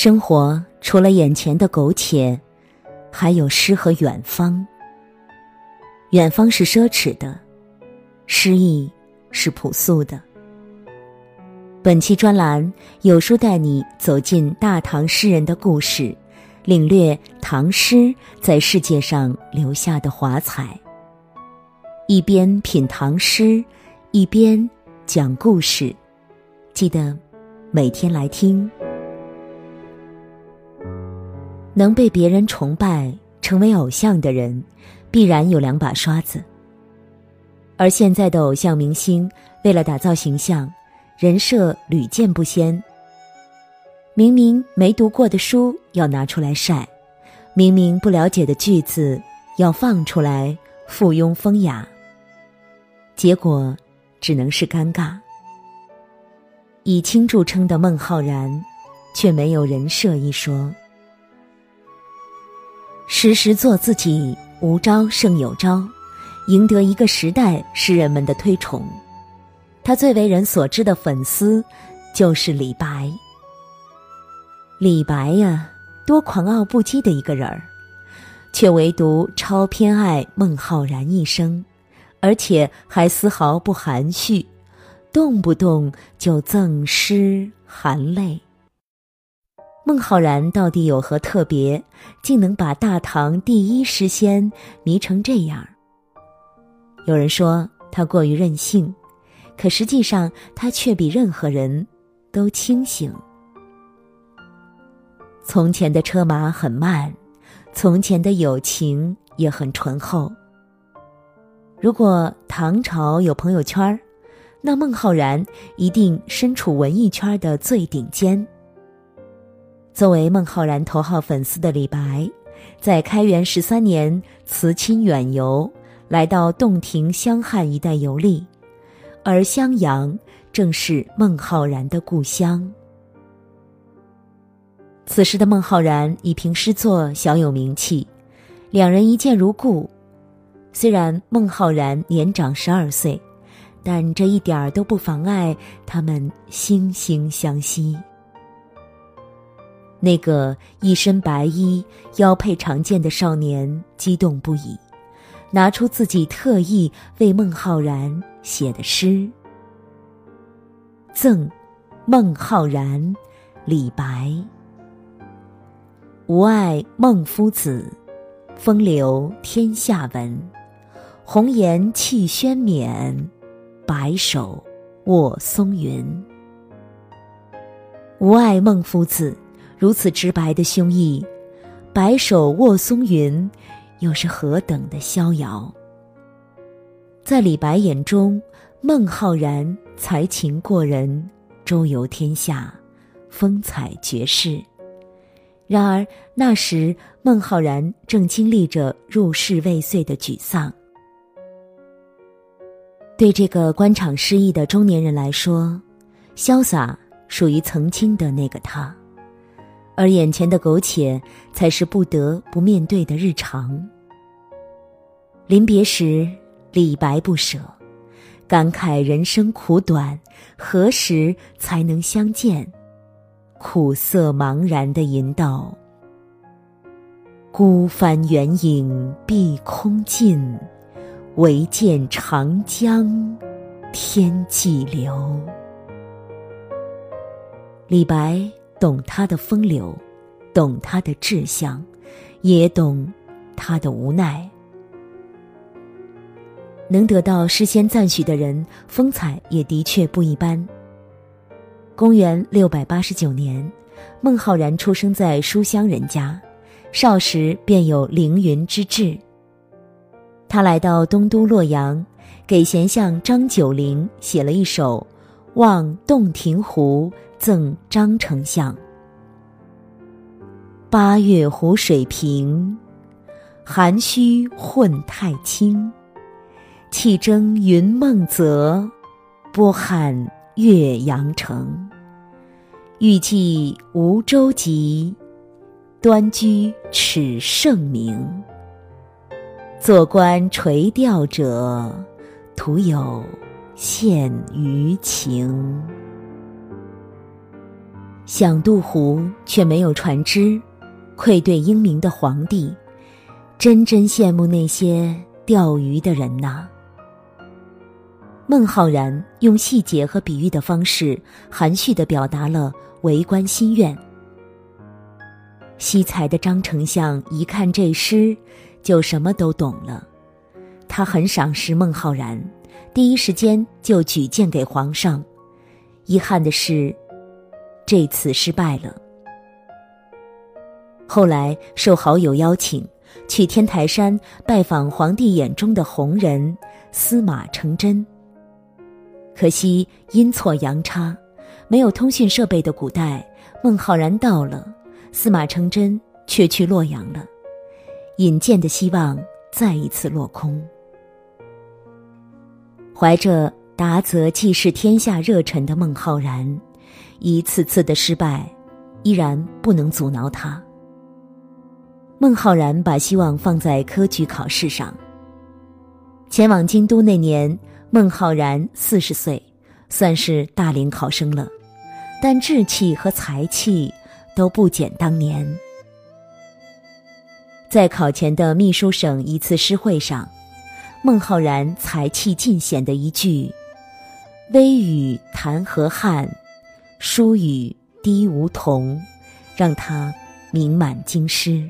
生活除了眼前的苟且，还有诗和远方。远方是奢侈的，诗意是朴素的。本期专栏有书带你走进大唐诗人的故事，领略唐诗在世界上留下的华彩。一边品唐诗，一边讲故事，记得每天来听。能被别人崇拜、成为偶像的人，必然有两把刷子。而现在的偶像明星，为了打造形象，人设屡见不鲜。明明没读过的书要拿出来晒，明明不了解的句子要放出来附庸风雅，结果只能是尴尬。以清著称的孟浩然，却没有人设一说。时时做自己，无招胜有招，赢得一个时代诗人们的推崇。他最为人所知的粉丝，就是李白。李白呀，多狂傲不羁的一个人儿，却唯独超偏爱孟浩然一生，而且还丝毫不含蓄，动不动就赠诗含泪。孟浩然到底有何特别，竟能把大唐第一诗仙迷成这样？有人说他过于任性，可实际上他却比任何人都清醒。从前的车马很慢，从前的友情也很醇厚。如果唐朝有朋友圈那孟浩然一定身处文艺圈的最顶尖。作为孟浩然头号粉丝的李白，在开元十三年辞亲远游，来到洞庭湘汉一带游历，而襄阳正是孟浩然的故乡。此时的孟浩然已凭诗作小有名气，两人一见如故。虽然孟浩然年长十二岁，但这一点儿都不妨碍他们惺惺相惜。那个一身白衣、腰佩长剑的少年激动不已，拿出自己特意为孟浩然写的诗：“赠孟浩然，李白。吾爱孟夫子，风流天下闻。红颜弃轩冕，白首卧松云。吾爱孟夫子。”如此直白的胸臆，白首卧松云，又是何等的逍遥？在李白眼中，孟浩然才情过人，周游天下，风采绝世。然而那时，孟浩然正经历着入世未遂的沮丧。对这个官场失意的中年人来说，潇洒属于曾经的那个他。而眼前的苟且，才是不得不面对的日常。临别时，李白不舍，感慨人生苦短，何时才能相见？苦涩茫然的吟道：“孤帆远影碧空尽，唯见长江天际流。”李白。懂他的风流，懂他的志向，也懂他的无奈。能得到诗仙赞许的人，风采也的确不一般。公元六百八十九年，孟浩然出生在书香人家，少时便有凌云之志。他来到东都洛阳，给贤相张九龄写了一首《望洞庭湖》。赠张丞相。八月湖水平，涵虚混太清。气蒸云梦泽，波撼岳阳城。欲济无舟楫，端居耻圣明。坐观垂钓者，徒有羡鱼情。想渡湖却没有船只，愧对英明的皇帝，真真羡慕那些钓鱼的人呐。孟浩然用细节和比喻的方式，含蓄地表达了为官心愿。惜才的张丞相一看这诗，就什么都懂了。他很赏识孟浩然，第一时间就举荐给皇上。遗憾的是，这次失败了。后来受好友邀请，去天台山拜访皇帝眼中的红人司马承祯。可惜阴错阳差，没有通讯设备的古代，孟浩然到了。司马承祯却去洛阳了，引荐的希望再一次落空。怀着达则济世天下热忱的孟浩然，一次次的失败，依然不能阻挠他。孟浩然把希望放在科举考试上。前往京都那年，孟浩然四十岁，算是大龄考生了，但志气和才气。都不减当年。在考前的秘书省一次诗会上，孟浩然才气尽显的一句“微雨弹河汉，疏雨滴梧桐”，让他名满京师。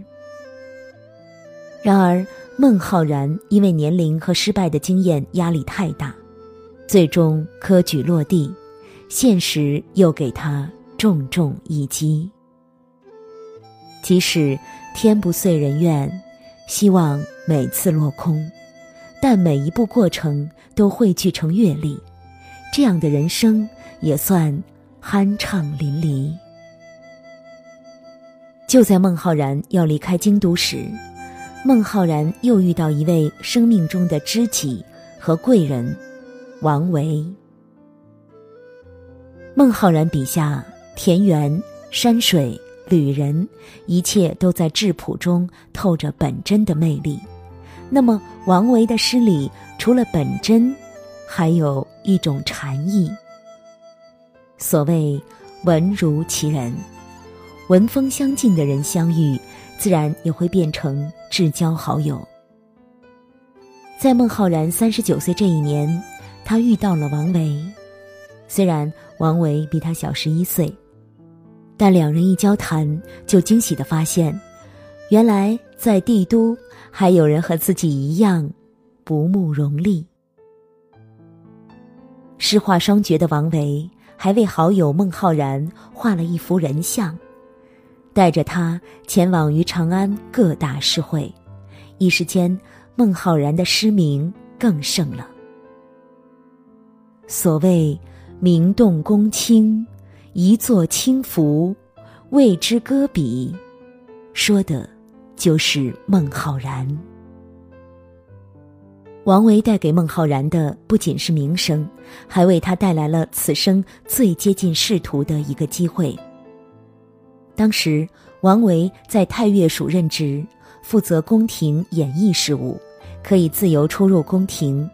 然而，孟浩然因为年龄和失败的经验压力太大，最终科举落地，现实又给他重重一击。即使天不遂人愿，希望每次落空，但每一步过程都汇聚成阅历，这样的人生也算酣畅淋漓。就在孟浩然要离开京都时，孟浩然又遇到一位生命中的知己和贵人——王维。孟浩然笔下田园山水。旅人，一切都在质朴中透着本真的魅力。那么，王维的诗里除了本真，还有一种禅意。所谓“文如其人”，文风相近的人相遇，自然也会变成至交好友。在孟浩然三十九岁这一年，他遇到了王维。虽然王维比他小十一岁。但两人一交谈，就惊喜的发现，原来在帝都还有人和自己一样，不慕荣利。诗画双绝的王维，还为好友孟浩然画了一幅人像，带着他前往于长安各大诗会，一时间孟浩然的诗名更盛了。所谓名动公卿。一座轻浮，为之搁笔，说的，就是孟浩然。王维带给孟浩然的不仅是名声，还为他带来了此生最接近仕途的一个机会。当时，王维在太岳署任职，负责宫廷演艺事务，可以自由出入宫廷。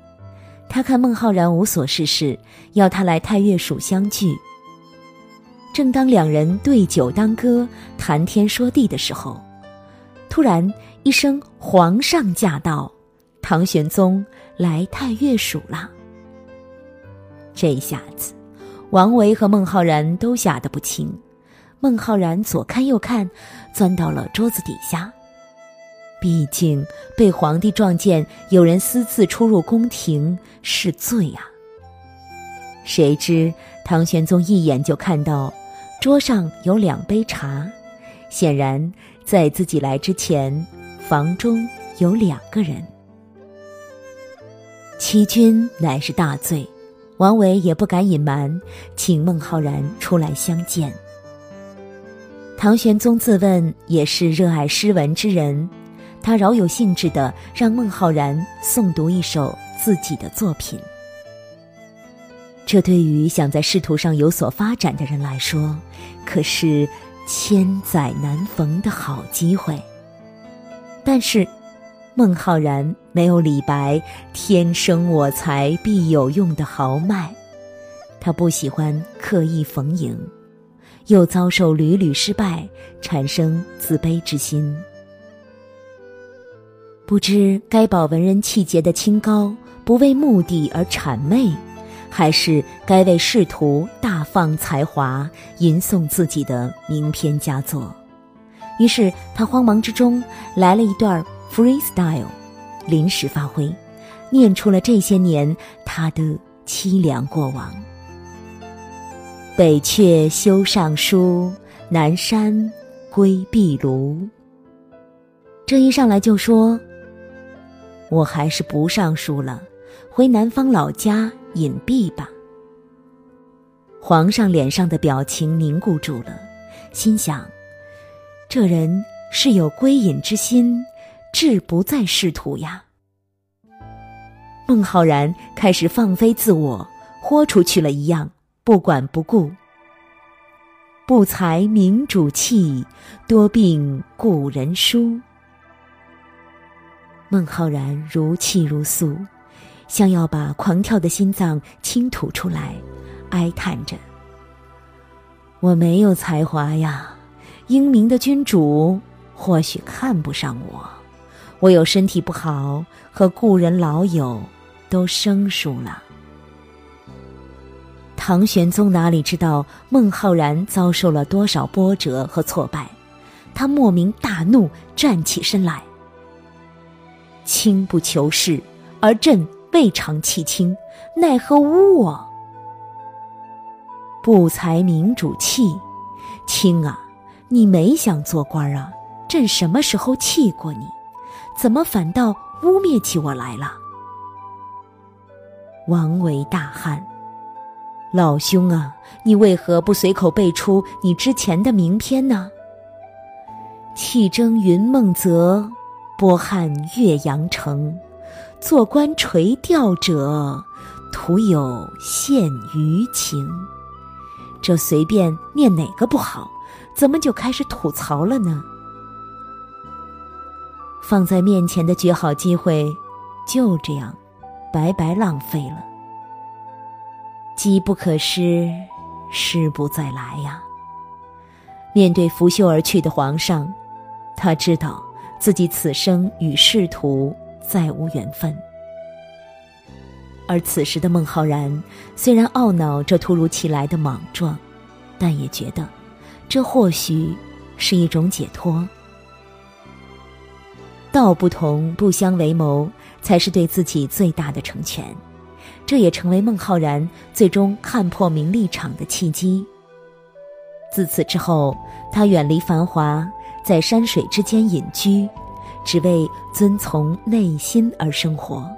他看孟浩然无所事事，要他来太岳署相聚。正当两人对酒当歌、谈天说地的时候，突然一声“皇上驾到”，唐玄宗来探岳署了。这下子，王维和孟浩然都吓得不轻。孟浩然左看右看，钻到了桌子底下。毕竟被皇帝撞见有人私自出入宫廷是罪呀。谁知唐玄宗一眼就看到。桌上有两杯茶，显然在自己来之前，房中有两个人。欺君乃是大罪，王维也不敢隐瞒，请孟浩然出来相见。唐玄宗自问也是热爱诗文之人，他饶有兴致的让孟浩然诵读一首自己的作品。这对于想在仕途上有所发展的人来说，可是千载难逢的好机会。但是，孟浩然没有李白“天生我材必有用”的豪迈，他不喜欢刻意逢迎，又遭受屡屡失败，产生自卑之心。不知该保文人气节的清高，不为目的而谄媚，还是该为仕途大放才华，吟诵自己的名篇佳作。于是他慌忙之中来了一段 freestyle，临时发挥，念出了这些年他的凄凉过往。北阙修上书，南山归壁庐。这一上来就说，我还是不上书了，回南方老家隐蔽吧。皇上脸上的表情凝固住了，心想。这人是有归隐之心，志不在仕途呀。孟浩然开始放飞自我，豁出去了一样，不管不顾。不才明主气，多病故人疏。孟浩然如泣如诉，像要把狂跳的心脏倾吐出来，哀叹着：“我没有才华呀。”英明的君主或许看不上我，我有身体不好，和故人老友都生疏了。唐玄宗哪里知道孟浩然遭受了多少波折和挫败？他莫名大怒，站起身来：“卿不求是，而朕未尝弃卿，奈何污我？不才明主气，卿啊！”你没想做官啊？朕什么时候气过你？怎么反倒污蔑起我来了？王维大汗：“老兄啊，你为何不随口背出你之前的名篇呢？”气蒸云梦泽，波撼岳阳城。坐观垂钓者，徒有羡鱼情。这随便念哪个不好？怎么就开始吐槽了呢？放在面前的绝好机会，就这样白白浪费了。机不可失，失不再来呀！面对拂袖而去的皇上，他知道自己此生与仕途再无缘分。而此时的孟浩然，虽然懊恼这突如其来的莽撞，但也觉得。这或许是一种解脱。道不同不相为谋，才是对自己最大的成全。这也成为孟浩然最终看破名利场的契机。自此之后，他远离繁华，在山水之间隐居，只为遵从内心而生活。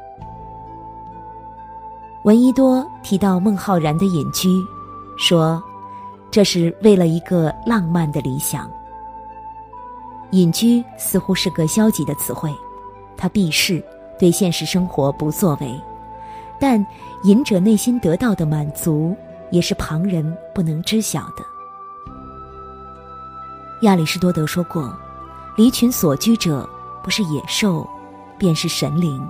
闻一多提到孟浩然的隐居，说。这是为了一个浪漫的理想。隐居似乎是个消极的词汇，他避世，对现实生活不作为。但隐者内心得到的满足，也是旁人不能知晓的。亚里士多德说过：“离群所居者，不是野兽，便是神灵。”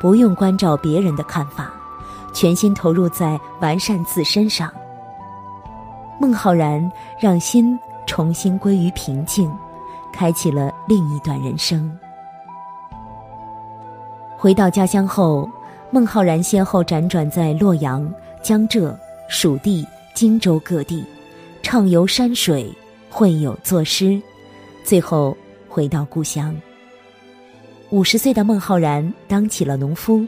不用关照别人的看法，全心投入在完善自身上。孟浩然让心重新归于平静，开启了另一段人生。回到家乡后，孟浩然先后辗转在洛阳、江浙、蜀地、荆州各地，畅游山水，会友作诗，最后回到故乡。五十岁的孟浩然当起了农夫，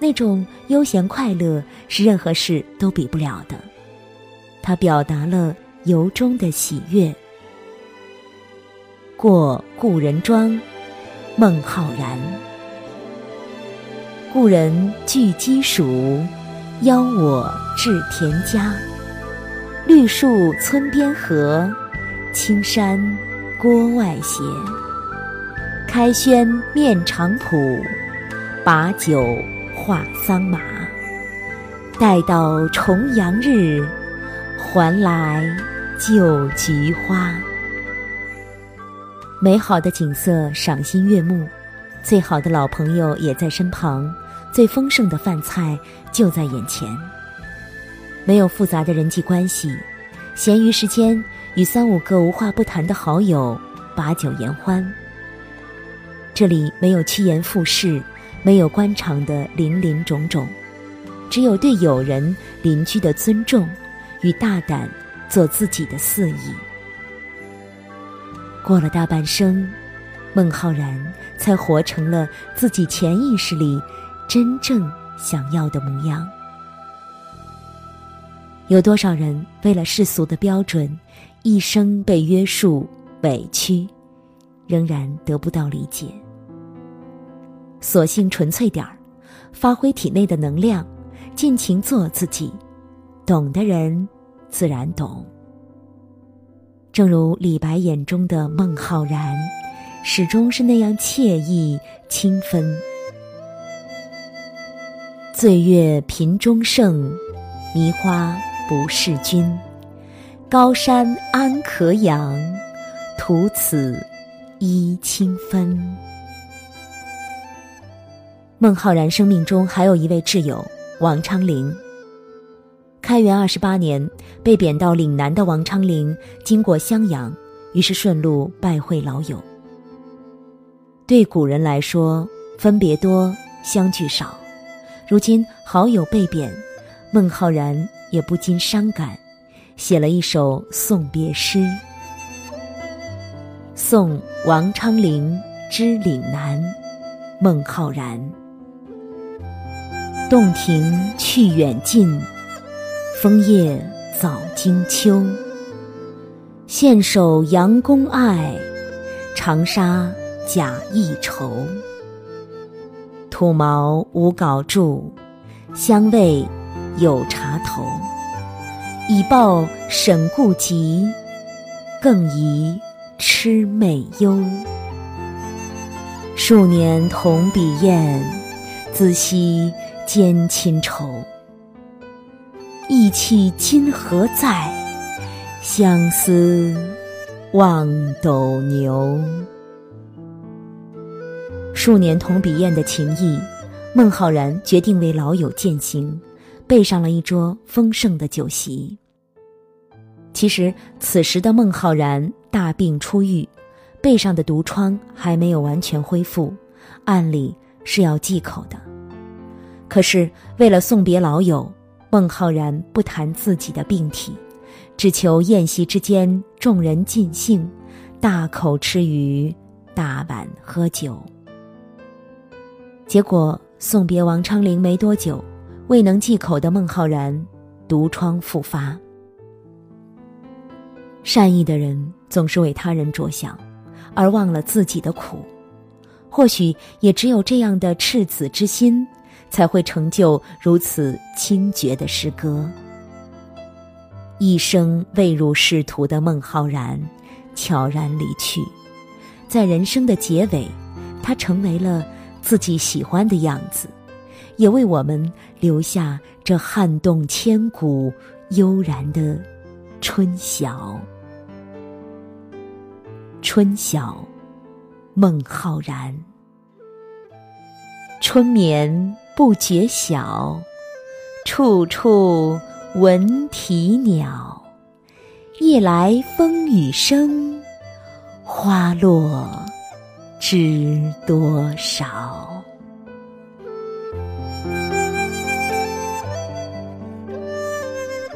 那种悠闲快乐是任何事都比不了的。他表达了由衷的喜悦。过故人庄，孟浩然。故人具鸡黍，邀我至田家。绿树村边合，青山郭外斜。开轩面场圃，把酒话桑麻。待到重阳日。还来旧菊花，美好的景色赏心悦目，最好的老朋友也在身旁，最丰盛的饭菜就在眼前。没有复杂的人际关系，闲余时间与三五个无话不谈的好友把酒言欢。这里没有趋炎附势，没有官场的林林种种，只有对友人、邻居的尊重与大胆做自己的肆意。过了大半生，孟浩然才活成了自己潜意识里真正想要的模样。有多少人为了世俗的标准，一生被约束、委屈，仍然得不到理解？索性纯粹点儿，发挥体内的能量，尽情做自己。懂的人自然懂。正如李白眼中的孟浩然，始终是那样惬意清芬。醉月频中盛，迷花不是君。高山安可仰，徒此揖清芬。孟浩然生命中还有一位挚友王昌龄。开元二十八年，被贬到岭南的王昌龄经过襄阳，于是顺路拜会老友。对古人来说，分别多，相聚少。如今好友被贬，孟浩然也不禁伤感，写了一首送别诗，《送王昌龄之岭南》，孟浩然。洞庭去远近。枫叶早经秋，献首杨公爱，长沙贾意愁。土茅无稿著，香味有茶头。以报沈固疾，更疑魑魅忧。数年同笔砚，仔惜兼亲愁。意气今何在？相思望斗牛。数年同笔砚的情谊，孟浩然决定为老友饯行，备上了一桌丰盛的酒席。其实此时的孟浩然大病初愈，背上的毒疮还没有完全恢复，按理是要忌口的。可是为了送别老友。孟浩然不谈自己的病体，只求宴席之间众人尽兴，大口吃鱼，大碗喝酒。结果送别王昌龄没多久，未能忌口的孟浩然毒疮复发。善意的人总是为他人着想，而忘了自己的苦。或许也只有这样的赤子之心。才会成就如此清绝的诗歌。一生未入仕途的孟浩然，悄然离去，在人生的结尾，他成为了自己喜欢的样子，也为我们留下这撼动千古、悠然的春晓。春晓，孟浩然。春眠。不觉晓，处处闻啼鸟。夜来风雨声，花落知多少。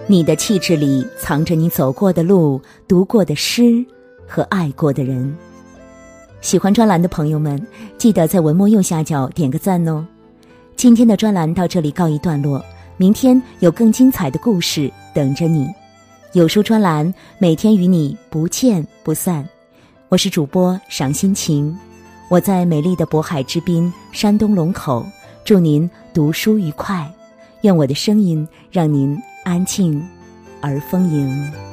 你的气质里藏着你走过的路、读过的诗和爱过的人。喜欢专栏的朋友们，记得在文末右下角点个赞哦。今天的专栏到这里告一段落，明天有更精彩的故事等着你。有书专栏每天与你不见不散。我是主播赏心情，我在美丽的渤海之滨山东龙口，祝您读书愉快，愿我的声音让您安静而丰盈。